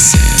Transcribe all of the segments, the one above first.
Places.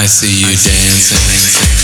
I see you dancing.